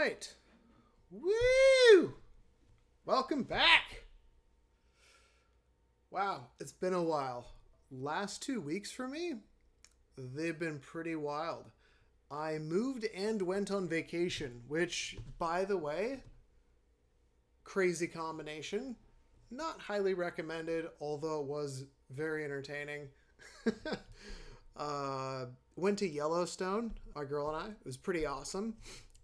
right. Woo! Welcome back. Wow, it's been a while. Last two weeks for me, they've been pretty wild. I moved and went on vacation, which, by the way, crazy combination. Not highly recommended, although it was very entertaining. uh, went to Yellowstone, my girl and I. It was pretty awesome.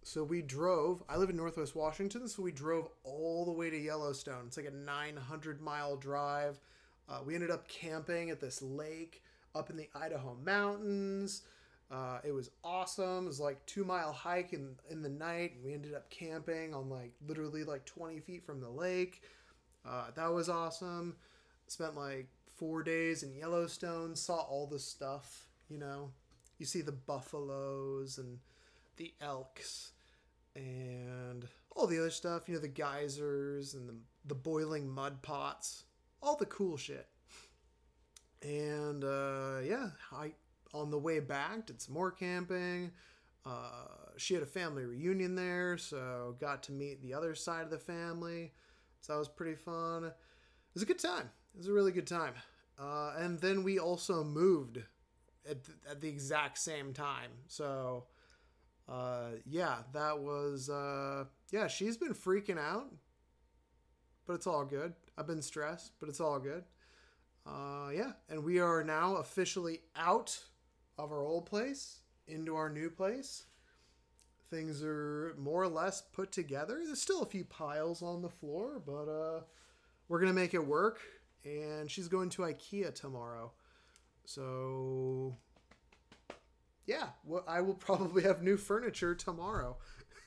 So we drove. I live in Northwest Washington, so we drove all the way to Yellowstone. It's like a 900 mile drive. Uh, we ended up camping at this lake up in the Idaho mountains. Uh, it was awesome. It was like two mile hike in in the night. We ended up camping on like literally like 20 feet from the lake. Uh, that was awesome. Spent like four days in Yellowstone. Saw all the stuff. You know, you see the buffaloes and the elks and all the other stuff. You know, the geysers and the the boiling mud pots. All the cool shit. And uh, yeah, I on the way back did some more camping. Uh, she had a family reunion there, so got to meet the other side of the family. So that was pretty fun. It was a good time. It was a really good time. Uh, and then we also moved at, at the exact same time. So uh, yeah, that was uh, yeah. She's been freaking out, but it's all good. I've been stressed, but it's all good. Uh, yeah, and we are now officially out of our old place into our new place. Things are more or less put together. There's still a few piles on the floor, but uh, we're gonna make it work. And she's going to IKEA tomorrow, so yeah, well, I will probably have new furniture tomorrow.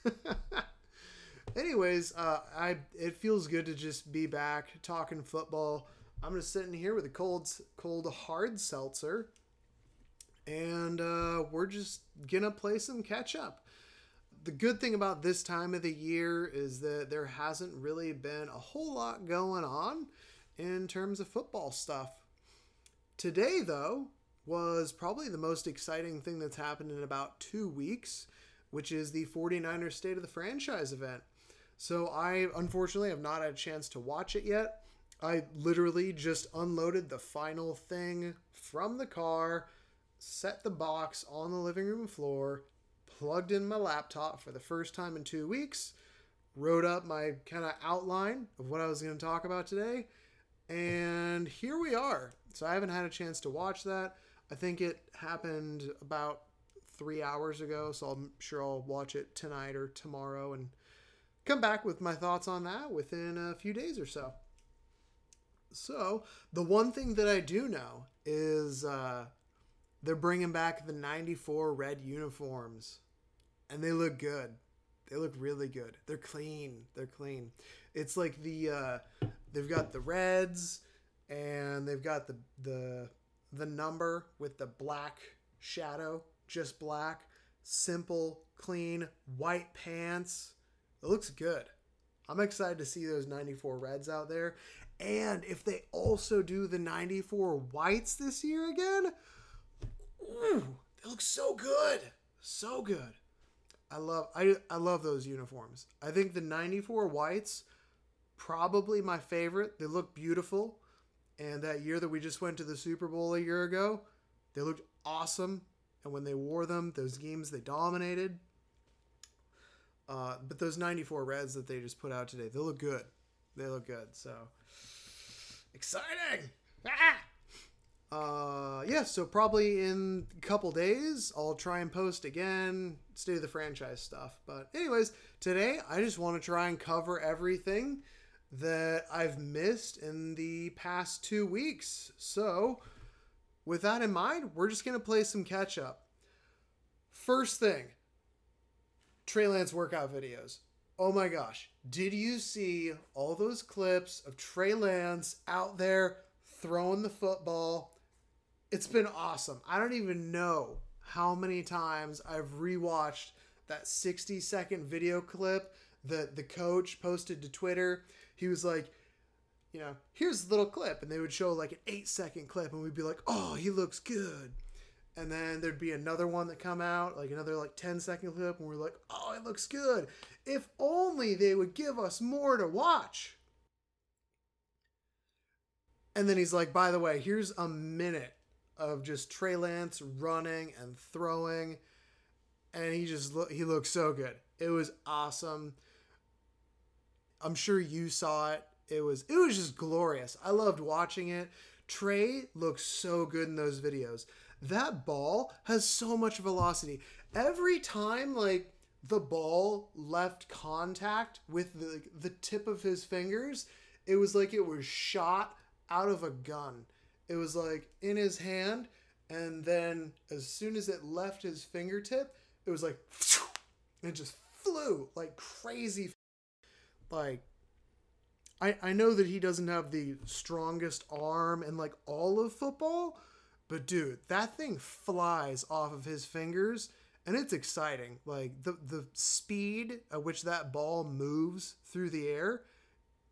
Anyways, uh, I it feels good to just be back talking football. I'm just sitting here with a cold, cold hard seltzer, and uh, we're just gonna play some catch up. The good thing about this time of the year is that there hasn't really been a whole lot going on in terms of football stuff. Today, though, was probably the most exciting thing that's happened in about two weeks, which is the 49ers State of the Franchise event. So I unfortunately have not had a chance to watch it yet. I literally just unloaded the final thing from the car, set the box on the living room floor, plugged in my laptop for the first time in two weeks, wrote up my kind of outline of what I was going to talk about today, and here we are. So I haven't had a chance to watch that. I think it happened about three hours ago, so I'm sure I'll watch it tonight or tomorrow and come back with my thoughts on that within a few days or so. So, the one thing that I do know is uh, they're bringing back the 94 red uniforms, and they look good. They look really good. They're clean. They're clean. It's like the uh, they've got the reds and they've got the the the number with the black shadow, just black, simple, clean, white pants. It looks good. I'm excited to see those 94 Reds out there. And if they also do the 94 Whites this year again, ooh, they look so good. So good. I love I I love those uniforms. I think the 94 Whites probably my favorite. They look beautiful. And that year that we just went to the Super Bowl a year ago, they looked awesome. And when they wore them, those games they dominated. Uh, but those 94 Reds that they just put out today, they look good. They look good. So exciting! Ah! Uh, yeah, so probably in a couple days, I'll try and post again, state of the franchise stuff. But, anyways, today I just want to try and cover everything that I've missed in the past two weeks. So, with that in mind, we're just going to play some catch up. First thing Trey Lance workout videos. Oh my gosh. Did you see all those clips of Trey Lance out there throwing the football? It's been awesome. I don't even know how many times I've rewatched that 60 second video clip that the coach posted to Twitter he was like, you know, here's a little clip, and they would show like an eight second clip, and we'd be like, oh, he looks good. and then there'd be another one that come out, like another like 10 second clip, and we're like, oh, it looks good. If only they would give us more to watch. And then he's like, by the way, here's a minute of just Trey Lance running and throwing. And he just look he looks so good. It was awesome. I'm sure you saw it. It was it was just glorious. I loved watching it. Trey looks so good in those videos. That ball has so much velocity. Every time like the ball left contact with the the tip of his fingers, it was like it was shot out of a gun. It was like in his hand, and then as soon as it left his fingertip, it was like it just flew like crazy. Like I I know that he doesn't have the strongest arm and like all of football, but dude, that thing flies off of his fingers and it's exciting. Like the the speed at which that ball moves through the air,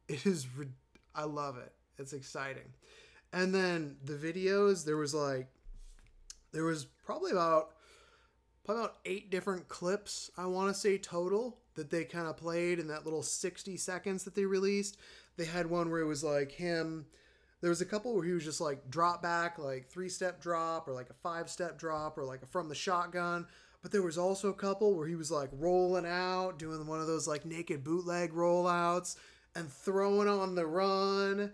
it is I love it. It's exciting. And then the videos, there was like there was probably about probably about eight different clips, I want to say total that they kind of played in that little 60 seconds that they released. They had one where it was like him there was a couple where he was just like drop back, like three step drop, or like a five step drop, or like a from the shotgun. But there was also a couple where he was like rolling out, doing one of those like naked bootleg rollouts and throwing on the run.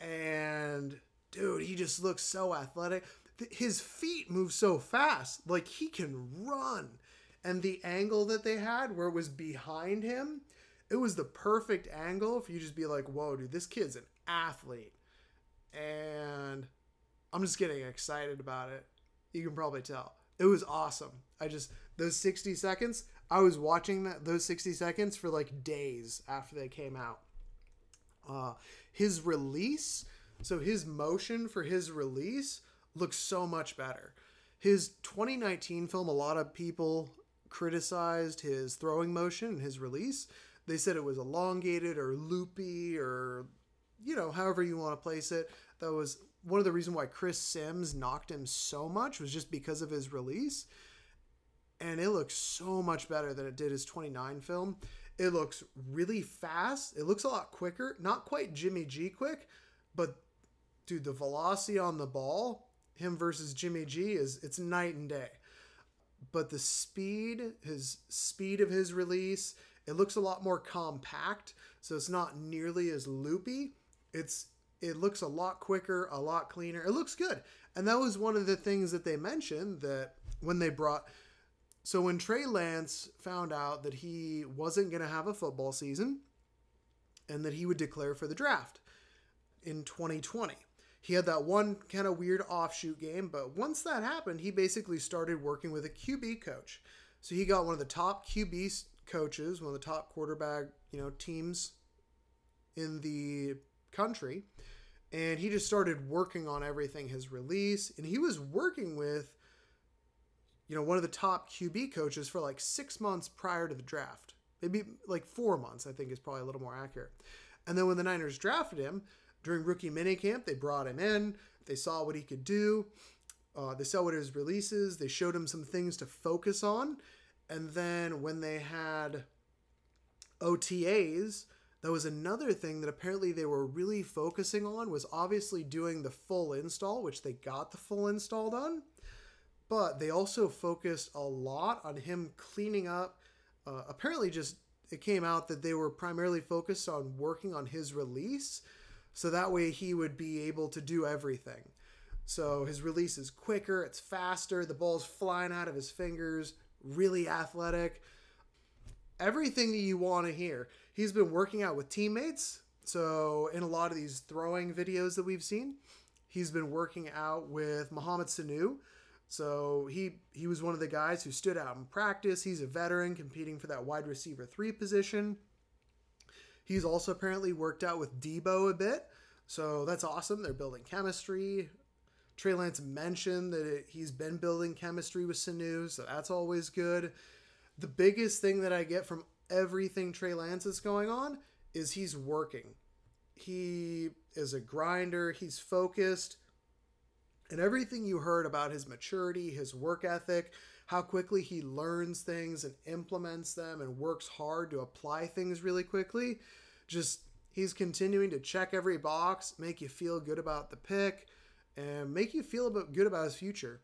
And dude, he just looks so athletic. His feet move so fast, like he can run. And the angle that they had where it was behind him, it was the perfect angle for you just be like, whoa, dude, this kid's an athlete. And I'm just getting excited about it. You can probably tell. It was awesome. I just, those 60 seconds, I was watching that those 60 seconds for like days after they came out. Uh, his release so his motion for his release looks so much better. His 2019 film, a lot of people criticized his throwing motion and his release. They said it was elongated or loopy or, you know, however you want to place it. That was one of the reasons why Chris Simms knocked him so much was just because of his release. And it looks so much better than it did his 29 film. It looks really fast. It looks a lot quicker. Not quite Jimmy G quick, but dude, the velocity on the ball, him versus Jimmy G is it's night and day. But the speed, his speed of his release, it looks a lot more compact, so it's not nearly as loopy. It's it looks a lot quicker, a lot cleaner. It looks good. And that was one of the things that they mentioned that when they brought so when Trey Lance found out that he wasn't going to have a football season and that he would declare for the draft in 2020 he had that one kind of weird offshoot game, but once that happened, he basically started working with a QB coach. So he got one of the top QB coaches, one of the top quarterback, you know, teams in the country, and he just started working on everything his release, and he was working with you know, one of the top QB coaches for like 6 months prior to the draft. Maybe like 4 months, I think is probably a little more accurate. And then when the Niners drafted him, during rookie minicamp, they brought him in. They saw what he could do. Uh, they saw what his releases. They showed him some things to focus on. And then when they had OTAs, that was another thing that apparently they were really focusing on was obviously doing the full install, which they got the full install done. But they also focused a lot on him cleaning up. Uh, apparently, just it came out that they were primarily focused on working on his release so that way he would be able to do everything. So his release is quicker, it's faster, the ball's flying out of his fingers, really athletic. Everything that you want to hear. He's been working out with teammates. So in a lot of these throwing videos that we've seen, he's been working out with Mohamed Sanu. So he he was one of the guys who stood out in practice. He's a veteran competing for that wide receiver 3 position. He's also apparently worked out with Deebo a bit. So that's awesome. They're building chemistry. Trey Lance mentioned that it, he's been building chemistry with Sanu, so that's always good. The biggest thing that I get from everything Trey Lance is going on is he's working. He is a grinder, he's focused. And everything you heard about his maturity, his work ethic, how quickly he learns things and implements them and works hard to apply things really quickly, just he's continuing to check every box, make you feel good about the pick, and make you feel about, good about his future.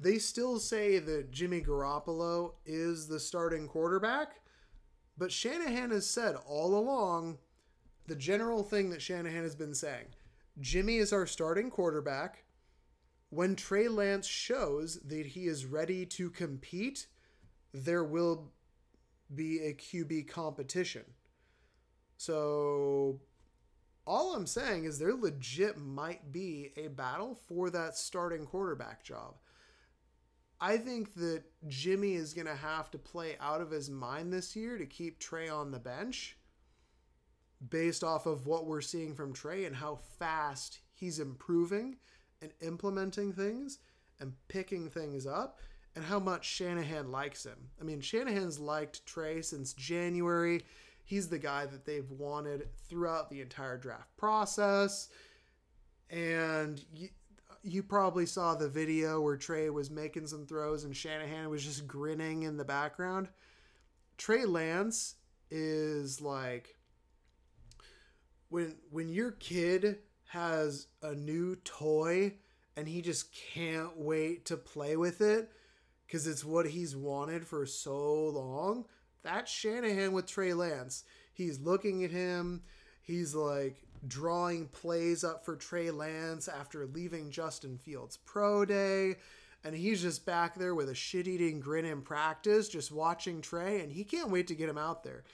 They still say that Jimmy Garoppolo is the starting quarterback, but Shanahan has said all along the general thing that Shanahan has been saying Jimmy is our starting quarterback. When Trey Lance shows that he is ready to compete, there will be a QB competition. So, all I'm saying is there legit might be a battle for that starting quarterback job. I think that Jimmy is going to have to play out of his mind this year to keep Trey on the bench based off of what we're seeing from Trey and how fast he's improving and implementing things and picking things up and how much Shanahan likes him. I mean, Shanahan's liked Trey since January. He's the guy that they've wanted throughout the entire draft process. And you, you probably saw the video where Trey was making some throws and Shanahan was just grinning in the background. Trey Lance is like when when your kid has a new toy and he just can't wait to play with it because it's what he's wanted for so long. That's Shanahan with Trey Lance. He's looking at him. He's like drawing plays up for Trey Lance after leaving Justin Fields Pro Day. And he's just back there with a shit eating grin in practice, just watching Trey, and he can't wait to get him out there.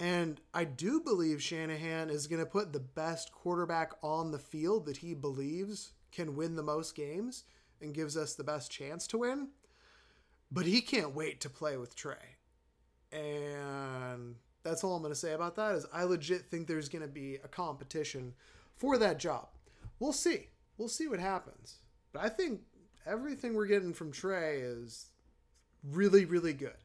And I do believe Shanahan is going to put the best quarterback on the field that he believes can win the most games and gives us the best chance to win. But he can't wait to play with Trey. And that's all I'm going to say about that is I legit think there's going to be a competition for that job. We'll see. We'll see what happens. But I think everything we're getting from Trey is really really good.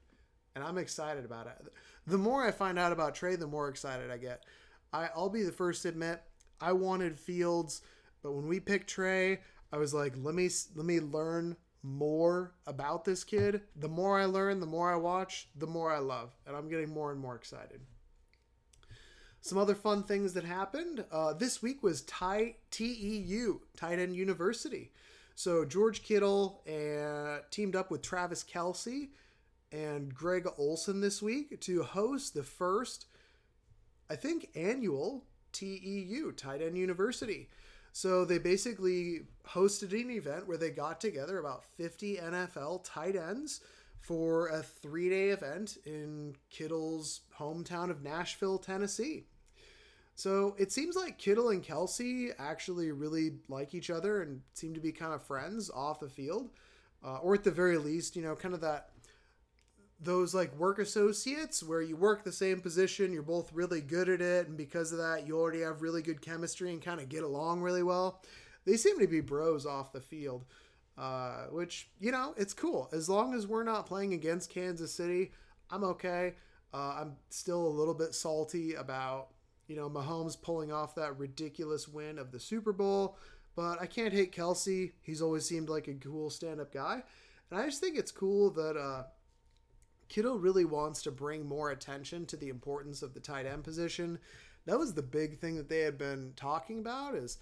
And I'm excited about it the more I find out about Trey, the more excited I get. I, I'll be the first to admit I wanted Fields, but when we picked Trey, I was like, let me let me learn more about this kid. The more I learn, the more I watch, the more I love, and I'm getting more and more excited. Some other fun things that happened uh, this week was TEU, Tight End University. So George Kittle uh, teamed up with Travis Kelce and Greg Olsen this week to host the first, I think, annual TEU, Tight End University. So they basically hosted an event where they got together about 50 NFL tight ends for a three day event in Kittle's hometown of Nashville, Tennessee. So it seems like Kittle and Kelce actually really like each other and seem to be kind of friends off the field. Uh, or at the very least, you know, kind of that those like work associates where you work the same position, you're both really good at it, and because of that, you already have really good chemistry and kind of get along really well. They seem to be bros off the field, uh, which you know it's cool as long as we're not playing against Kansas City. I'm okay. Uh, I'm still a little bit salty about you know Mahomes pulling off that ridiculous win of the Super Bowl, but I can't hate Kelce. He's always seemed like a cool stand-up guy, and I just think it's cool that. Uh, Kittle really wants to bring more attention to the importance of the tight end position. That was the big thing that they had been talking about is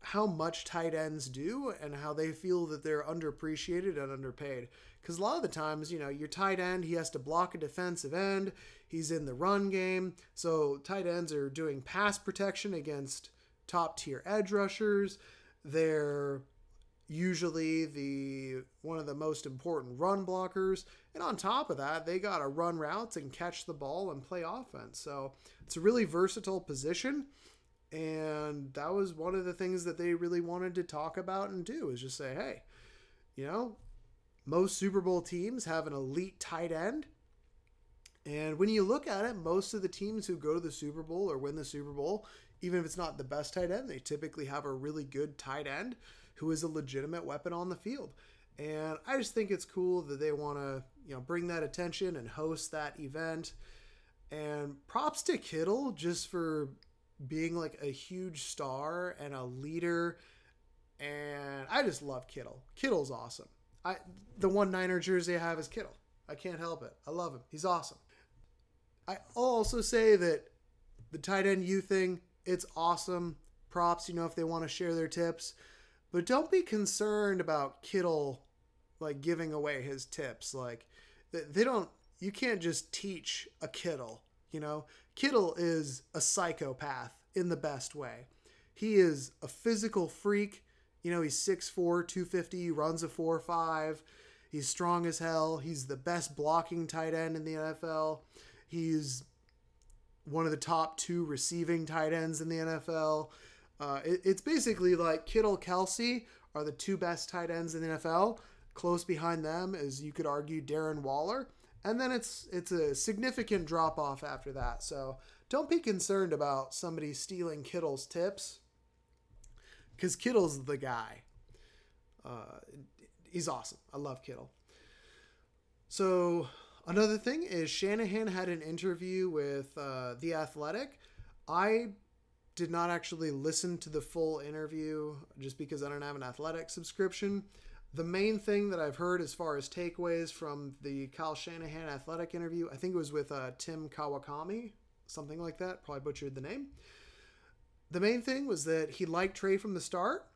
how much tight ends do and how they feel that they're underappreciated and underpaid. Because a lot of the times, you know, your tight end, he has to block a defensive end. He's in the run game. So tight ends are doing pass protection against top tier edge rushers. They're usually the one of the most important run blockers. And on top of that they got to run routes and catch the ball and play offense. So it's a really versatile position. And that was one of the things that they really wanted to talk about and do is just say hey you know most super bowl teams have an elite tight end. And when you look at it most of the teams who go to the super bowl or win the super bowl even if it's not the best tight end they typically have a really good tight end who is a legitimate weapon on the field. And I just think it's cool that they want to, you know, bring that attention and host that event. And props to Kittle just for being like a huge star and a leader and I just love Kittle. Kittle's awesome. I the one Niner jersey I have is Kittle. I can't help it. I love him. He's awesome. I also say that the tight end you thing, it's awesome. Props, you know, if they want to share their tips. But don't be concerned about Kittle like giving away his tips. Like they don't you can't just teach a Kittle, you know? Kittle is a psychopath in the best way. He is a physical freak. You know, he's 6'4, 250, runs a 4 5. He's strong as hell. He's the best blocking tight end in the NFL. He's one of the top two receiving tight ends in the NFL. Uh, it, it's basically like Kittle, Kelce are the two best tight ends in the NFL. Close behind them is you could argue Darren Waller, and then it's it's a significant drop off after that. So don't be concerned about somebody stealing Kittle's tips, because Kittle's the guy. Uh, he's awesome. I love Kittle. So Another thing is Shanahan had an interview with uh, The Athletic. I did not actually listen to the full interview just because I don't have an athletic subscription. The main thing that I've heard as far as takeaways from the Kyle Shanahan athletic interview, I think it was with uh, Tim Kawakami, something like that. Probably butchered the name. The main thing was that he liked Trey from the start,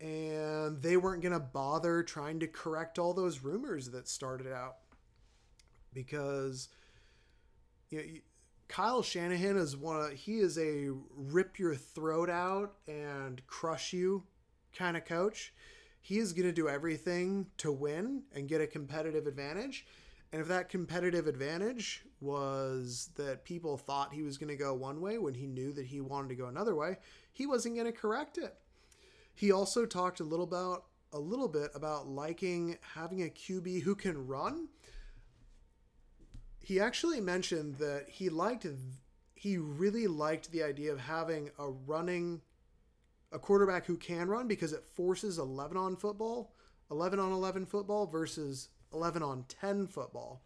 and they weren't going to bother trying to correct all those rumors that started out because you know, Kyle Shanahan is one of he is a rip your throat out and crush you kind of coach. He is going to do everything to win and get a competitive advantage. And if that competitive advantage was that people thought he was going to go one way when he knew that he wanted to go another way, he wasn't going to correct it. He also talked a little about a little bit about liking having a QB who can run he actually mentioned that he liked he really liked the idea of having a running a quarterback who can run because it forces 11 on football 11 on 11 football versus 11 on 10 football.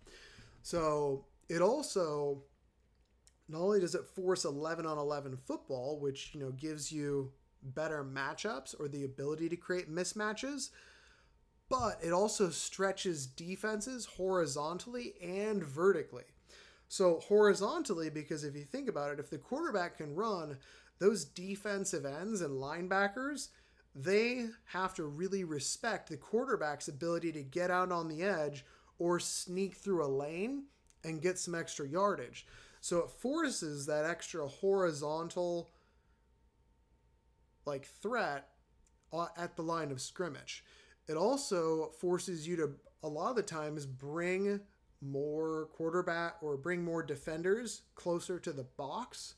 So it also not only does it force 11 on 11 football which you know gives you better matchups or the ability to create mismatches but it also stretches defenses horizontally and vertically. So, horizontally, because if you think about it, if the quarterback can run, those defensive ends and linebackers, they have to really respect the quarterback's ability to get out on the edge or sneak through a lane and get some extra yardage. So it forces that extra horizontal like threat uh, at the line of scrimmage. It also forces you to a lot of the times bring more quarterback or bring more defenders closer to the box,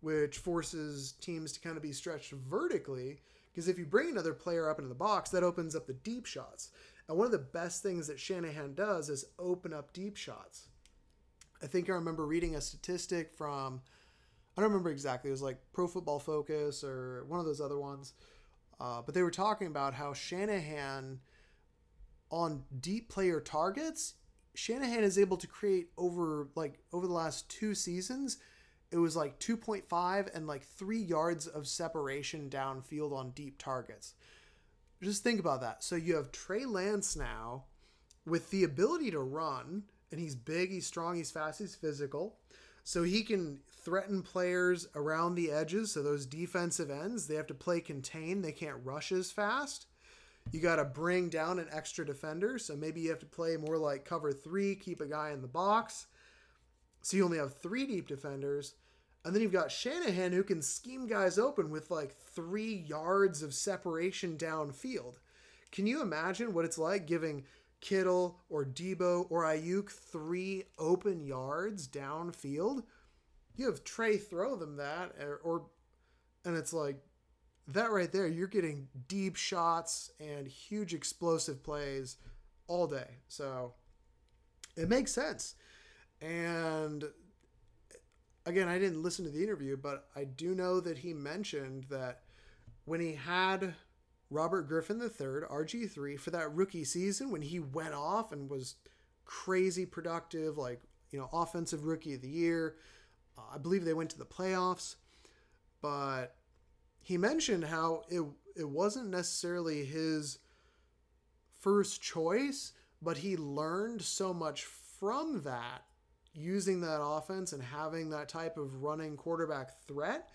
which forces teams to kind of be stretched vertically. Because if you bring another player up into the box, that opens up the deep shots. And one of the best things that Shanahan does is open up deep shots. I think I remember reading a statistic from, I don't remember exactly, it was like Pro Football Focus or one of those other ones uh, but they were talking about how Shanahan, on deep player targets, Shanahan is able to create over like over the last two seasons, it was like 2.5 and like three yards of separation downfield on deep targets. Just think about that. So you have Trey Lance now with the ability to run, and he's big, he's strong, he's fast, he's physical. So he can threaten players around the edges. So those defensive ends, they have to play contain. They can't rush as fast. You got to bring down an extra defender. So maybe you have to play more like cover three, keep a guy in the box. So you only have three deep defenders. And then you've got Shanahan who can scheme guys open with like three yards of separation downfield. Can you imagine what it's like giving Kittle or Deebo or Aiyuk three open yards downfield, you have Trey throw them that, or, or and it's like that right there. You're getting deep shots and huge explosive plays all day. So it makes sense. And again, I didn't listen to the interview, but I do know that he mentioned that when he had Robert Griffin III, RG3, for that rookie season when he went off and was crazy productive, like, you know, offensive rookie of the year. Uh, I believe they went to the playoffs, but he mentioned how it it wasn't necessarily his first choice, but he learned so much from that using that offense and having that type of running quarterback threat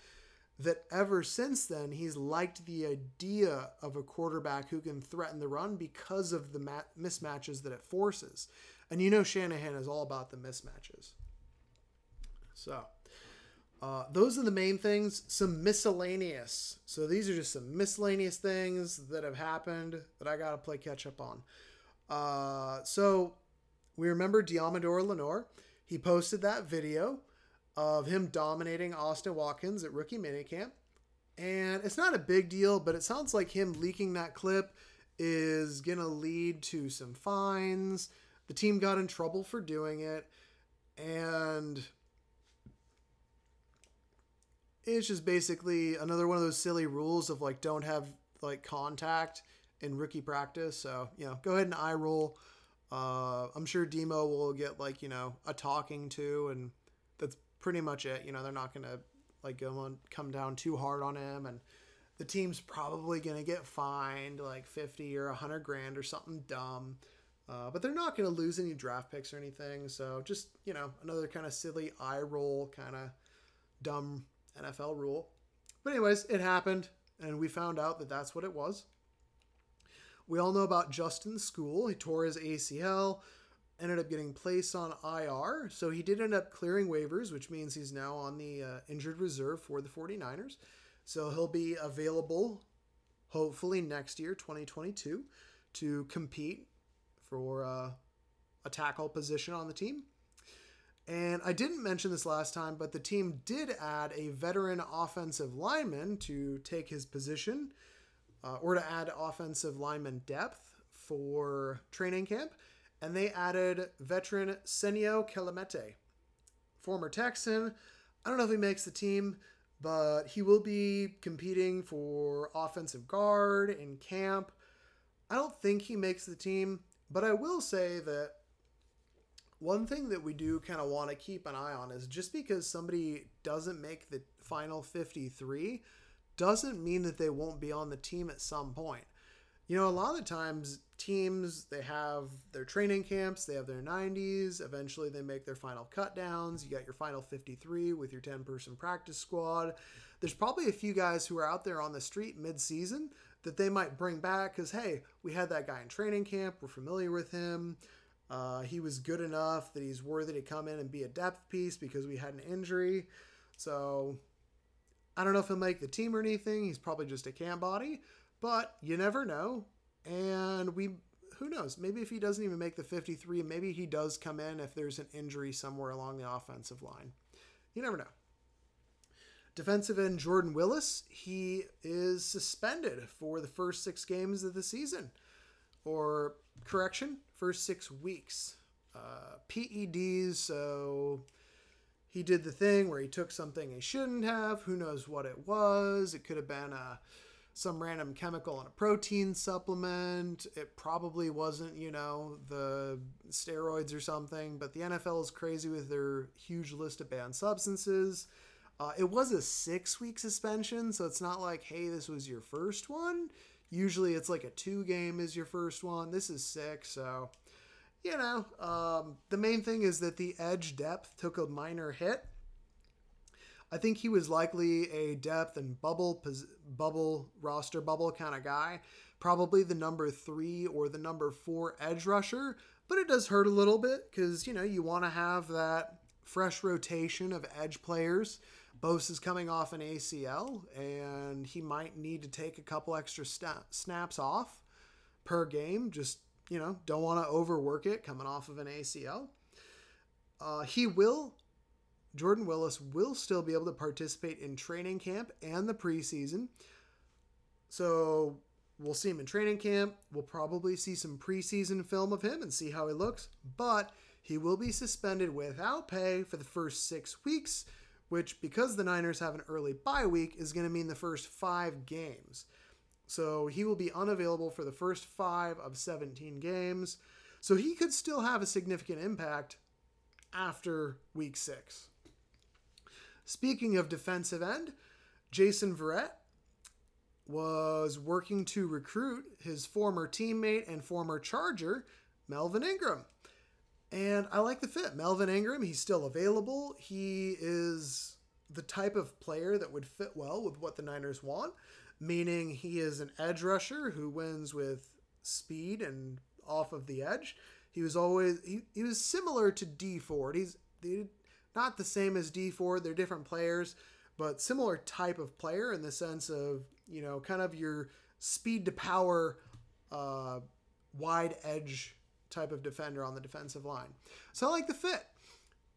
that ever since then he's liked the idea of a quarterback who can threaten the run because of the mat- mismatches that it forces. And you know Shanahan is all about the mismatches. So, uh, those are the main things. Some miscellaneous. So these are just some miscellaneous things that have happened that I got to play catch up on. Uh, so we remember Deommodore Lenoir. He posted that video of him dominating Austin Watkins at rookie minicamp. And it's not a big deal, but it sounds like him leaking that clip is going to lead to some fines. The team got in trouble for doing it. And it's just basically another one of those silly rules of like don't have like contact in rookie practice. So, you know, go ahead and eye roll. Uh, I'm sure Demo will get like, you know, a talking to and that's pretty much it. You know, they're not to like go on, come down too hard on him, and the team's probably to get fined like 50 or 100 grand or something dumb. Uh, but they're not going to lose any draft picks or anything. So just, you know, another kind of silly eye roll, kind of dumb NFL rule. But, anyways, it happened, and we found out that that's what it was. We all know about Justin Skule. He tore his ACL ended up getting placed on IR. So he did end up clearing waivers, which means he's now on the uh, injured reserve for the 49ers. So he'll be available hopefully next year, 2022, to compete for uh, a tackle position on the team. And I didn't mention this last time, but the team did add a veteran offensive lineman to take his position uh, or to add offensive lineman depth for training camp and they added veteran Senio Kelemete, former Texan. I don't know if he makes the team, but he will be competing for offensive guard in camp. I don't think he makes the team, but I will say that one thing that we do kind of want to keep an eye on is just because somebody doesn't make the final 53 doesn't mean that they won't be on the team at some point you know, a lot of the times teams they have their training camps, they have their 90s, eventually they make their final cut downs. You got your final 53 with your 10 person practice squad. There's probably a few guys who are out there on the street mid-season that they might bring back cuz hey, we had that guy in training camp, we're familiar with him. Uh, he was good enough that he's worthy to come in and be a depth piece because we had an injury. So I don't know if he'll make the team or anything. He's probably just a cam body, but you never know. And we, who knows? Maybe if he doesn't even make the 53, maybe he does come in if there's an injury somewhere along the offensive line. You never know. Defensive end Jordan Willis, he is suspended for the first six games of the season. Or, correction, first six weeks. Uh, PEDs, so he did the thing where he took something he shouldn't have. Who knows what it was? It could have been a some random chemical in a protein supplement. It probably wasn't, you know, the steroids or something, but the NFL is crazy with their huge list of banned substances. Uh, it was a six week suspension, so it's not like, hey, this was your first one. Usually it's like a two game is your first one. This is six, so, you know, um, the main thing is that the edge depth took a minor hit I think he was likely a depth and bubble bubble roster bubble kind of guy. Probably the number three or the number four edge rusher, but it does hurt a little bit because you know you want to have that fresh rotation of edge players. Bosa is coming off an ACL, and he might need to take a couple extra sta- snaps off per game. Just you know, don't want to overwork it coming off of an ACL. Uh, he will Jordan Willis will still be able to participate in training camp and the preseason. So we'll see him in training camp. We'll probably see some preseason film of him and see how he looks. But he will be suspended without pay for the first six weeks, which, because the Niners have an early bye week, is going to mean the first five games. So he will be unavailable for the first five of 17 games. So he could still have a significant impact after week six. Speaking of defensive end, Jason Verrett, was working to recruit his former teammate and former Charger, Melvin Ingram. And I like the fit. Melvin Ingram, he's still available. He is the type of player that would fit well with what the Niners want, meaning he is an edge rusher who wins with speed and off of the edge. He was always he, he was similar to Dee Ford. He's not the same as Dee Ford. They're different players, but similar type of player in the sense of you know kind of your speed to power, uh, wide edge type of defender on the defensive line. So I like the fit.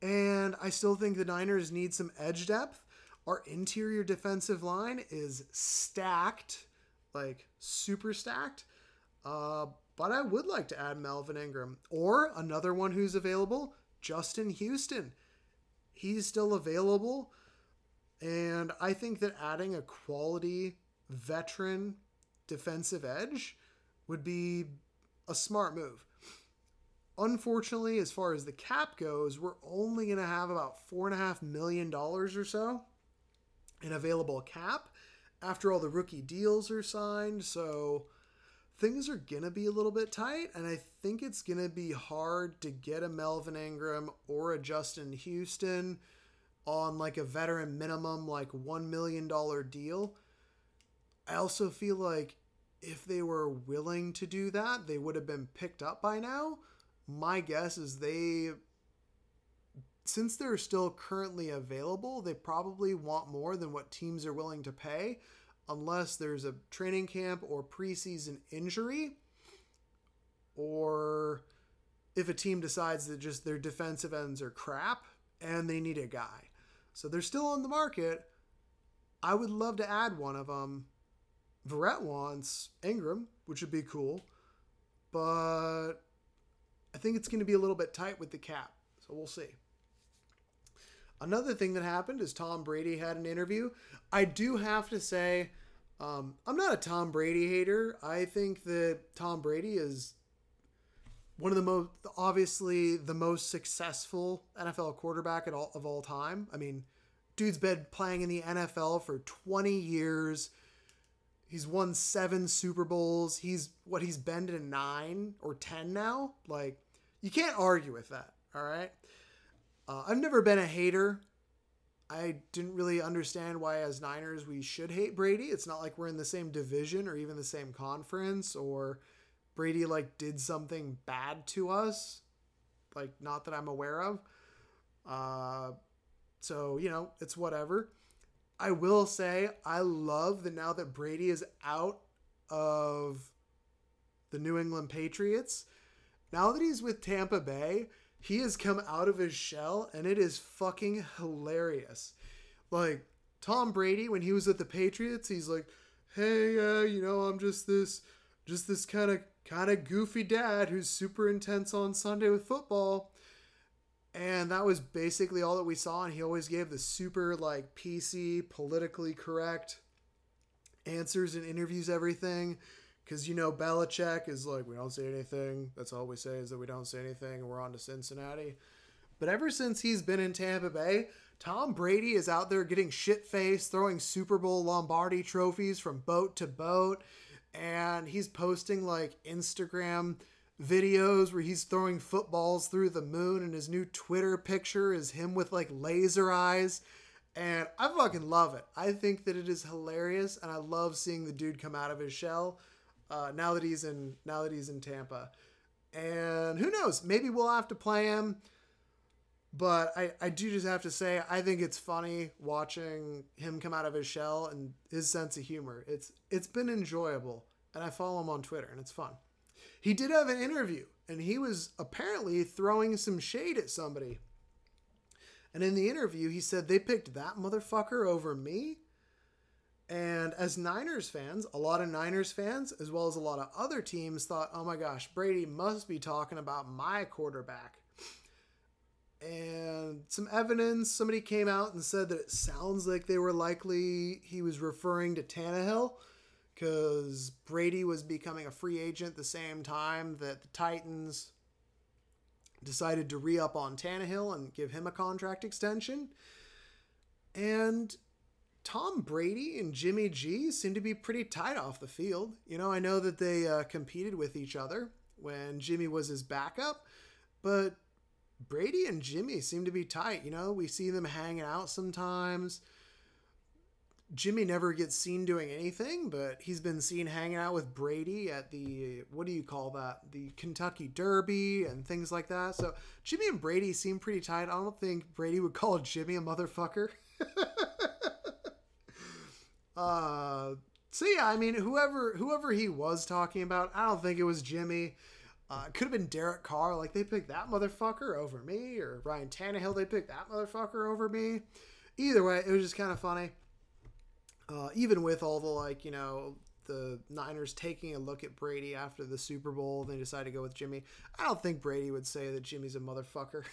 And I still think the Niners need some edge depth. Our interior defensive line is stacked, like super stacked. Uh, but I would like to add Melvin Ingram or another one who's available, Justin Houston. He's still available. And I think that adding a quality veteran defensive edge would be a smart move. Unfortunately, as far as the cap goes, we're only going to have about $4.5 million or so in available cap after all the rookie deals are signed. So things are going to be a little bit tight. And I think it's going to be hard to get a Melvin Ingram or a Justin Houston on like a veteran minimum, like $1 million deal. I also feel like if they were willing to do that, they would have been picked up by now my guess is they since they're still currently available, they probably want more than what teams are willing to pay unless there's a training camp or preseason injury or if a team decides that just their defensive ends are crap and they need a guy. So they're still on the market. I would love to add one of them. Verrett wants Ingram, which would be cool. But I think it's going to be a little bit tight with the cap. So we'll see. Another thing that happened is Tom Brady had an interview. I do have to say, um, I'm not a Tom Brady hater. I think that Tom Brady is one of the most, obviously, the most successful NFL quarterback at all, of all time. I mean, dude's been playing in the NFL for 20 years. He's won seven Super Bowls. He's what he's been to nine or 10 now. Like, you can't argue with that. All right. Uh, I've never been a hater. I didn't really understand why, as Niners, we should hate Brady. It's not like we're in the same division or even the same conference, or Brady like did something bad to us. Like, not that I'm aware of. Uh, so you know, it's whatever. I will say I love that now that Brady is out of the New England Patriots now that he's with Tampa Bay, he has come out of his shell and it is fucking hilarious. Like Tom Brady when he was with the Patriots, he's like, "Hey, uh, you know, I'm just this just this kind of kind of goofy dad who's super intense on Sunday with football." And that was basically all that we saw and he always gave the super like PC, politically correct answers and interviews everything because you know Belichick is like we don't say anything. That's all we say is that we don't say anything, and we're on to Cincinnati. But ever since he's been in Tampa Bay, Tom Brady is out there getting shit faced, throwing Super Bowl Lombardi trophies from boat to boat, and he's posting like Instagram videos where he's throwing footballs through the moon, and his new Twitter picture is him with like laser eyes. And I fucking love it. I think that it is hilarious, and I love seeing the dude come out of his shell uh, now that he's in now that he's in Tampa. And who knows? Maybe we'll have to play him. But I, I do just have to say I think it's funny watching him come out of his shell and his sense of humor. It's it's been enjoyable. And I follow him on Twitter and it's fun. He did have an interview and he was apparently throwing some shade at somebody. And in the interview, he said they picked that motherfucker over me. As Niners fans, a lot of Niners fans, as well as a lot of other teams, thought, oh my gosh, Brady must be talking about my quarterback. And some evidence, somebody came out and said that it sounds like they were likely he was referring to Tannehill because Brady was becoming a free agent the same time that the Titans decided to re up on Tannehill and give him a contract extension. And Tom Brady and Jimmy G seem to be pretty tight off the field. You know, I know that they uh, competed with each other when Jimmy was his backup, but Brady and Jimmy seem to be tight. You know, we see them hanging out sometimes. Jimmy never gets seen doing anything, but he's been seen hanging out with Brady at the what do you call that? The Kentucky Derby and things like that. So Jimmy and Brady seem pretty tight. I don't think Brady would call Jimmy a motherfucker. uh so yeah, I mean whoever whoever he was talking about, I don't think it was Jimmy. Uh, could have been Derek Carr. Like they picked that motherfucker over me, or Ryan Tannehill. They picked that motherfucker over me. Either way, it was just kind of funny. Uh, even with all the like, you know, the Niners taking a look at Brady after the Super Bowl, they decided to go with Jimmy. I don't think Brady would say that Jimmy's a motherfucker.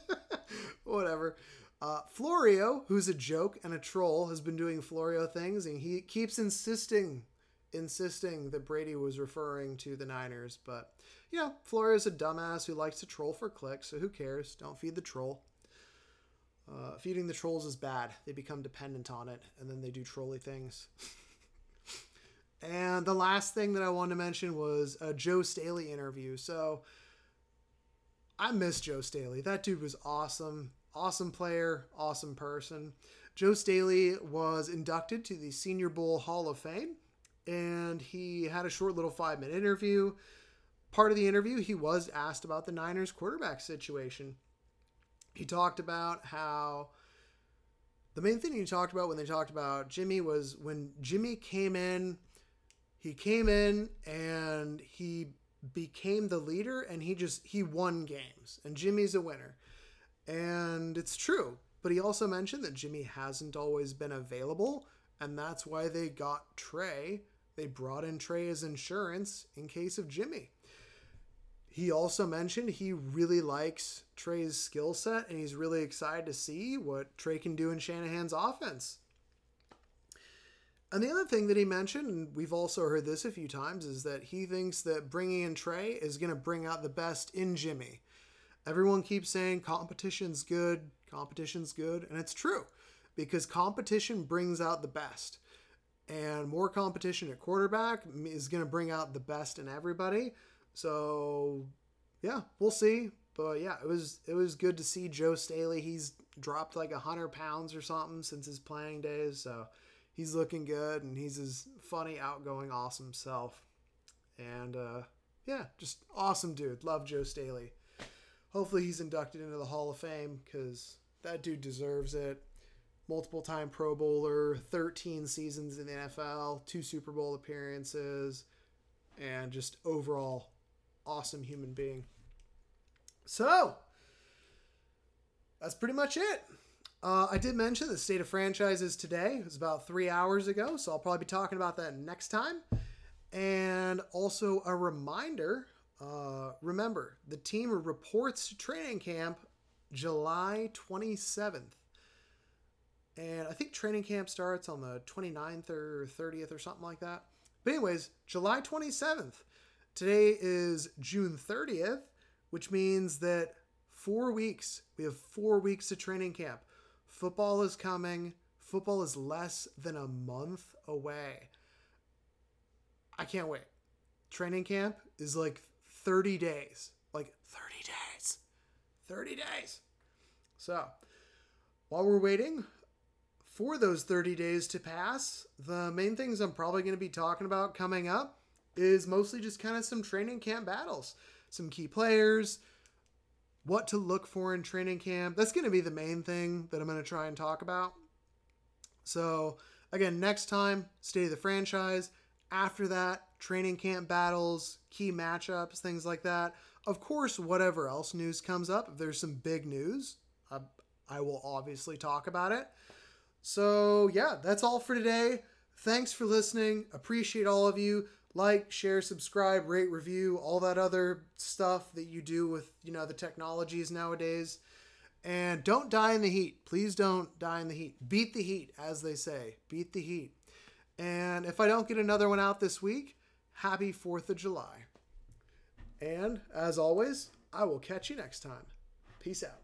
Whatever. Uh, Florio, who's a joke and a troll, has been doing Florio things, and he keeps insisting, insisting that Brady was referring to the Niners. But you know, Florio's a dumbass who likes to troll for clicks, so who cares? Don't feed the troll. Uh, feeding the trolls is bad. They become dependent on it, and then they do trolly things. and the last thing that I wanted to mention was a Joe Staley interview. So I miss Joe Staley. That dude was awesome. Awesome player, awesome person. Joe Staley was inducted to the Senior Bowl Hall of Fame, and he had a short little five minute interview. Part of the interview, he was asked about the Niners quarterback situation he talked about how the main thing he talked about when they talked about Jimmy was when Jimmy came in, he came in and he became the leader and he just he won games and Jimmy's a winner. And it's true, but he also mentioned that Jimmy hasn't always been available and that's why they got Trey. They brought in Trey as insurance in case of Jimmy. He also mentioned he really likes Trey's skill set and he's really excited to see what Trey can do in Shanahan's offense. And the other thing that he mentioned, and we've also heard this a few times, is that he thinks that bringing in Trey is going to bring out the best in Jimmy. Everyone keeps saying competition's good, competition's good, and it's true because competition brings out the best. And more competition at quarterback is going to bring out the best in everybody. So yeah, we'll see. But yeah, it was it was good to see Joe Staley. He's dropped like hundred pounds or something since his playing days, so he's looking good and he's his funny, outgoing, awesome self. And uh, yeah, just awesome dude. Love Joe Staley. Hopefully he's inducted into the Hall of Fame because that dude deserves it. Multiple time Pro Bowler, 13 seasons in the NFL, two Super Bowl appearances, and just overall awesome human being. So, that's pretty much it. Uh, I did mention the state of franchises today. It was about three hours ago, so I'll probably be talking about that next time. And also a reminder uh, remember, the team reports to training camp July 27th. And I think training camp starts on the 29th or 30th or something like that. But, anyways, July 27th. Today is June 30th, which means that four weeks, we have four weeks to training camp. Football is coming. Football is less than a month away. I can't wait. Training camp is like 30 days. Like 30 days. 30 days. So, while we're waiting for those 30 days to pass, the main things I'm probably going to be talking about coming up is mostly just kind of some training camp battles, some key players, what to look for in training camp. That's going to be the main thing that I'm going to try and talk about. So, again, next time, of the franchise. After that, training camp battles, key matchups, things like that. Of course, whatever else news comes up, if there's some big news, I, I will obviously talk about it. So, yeah, that's all for today. Thanks for listening. Appreciate all of you like, share, subscribe, rate, review, all that other stuff that you do with, you know, the technologies nowadays. And don't die in the heat. Please don't die in the heat. Beat the heat, as they say. Beat the heat. And if I don't get another one out this week, happy 4th of July. And as always, I will catch you next time. Peace out.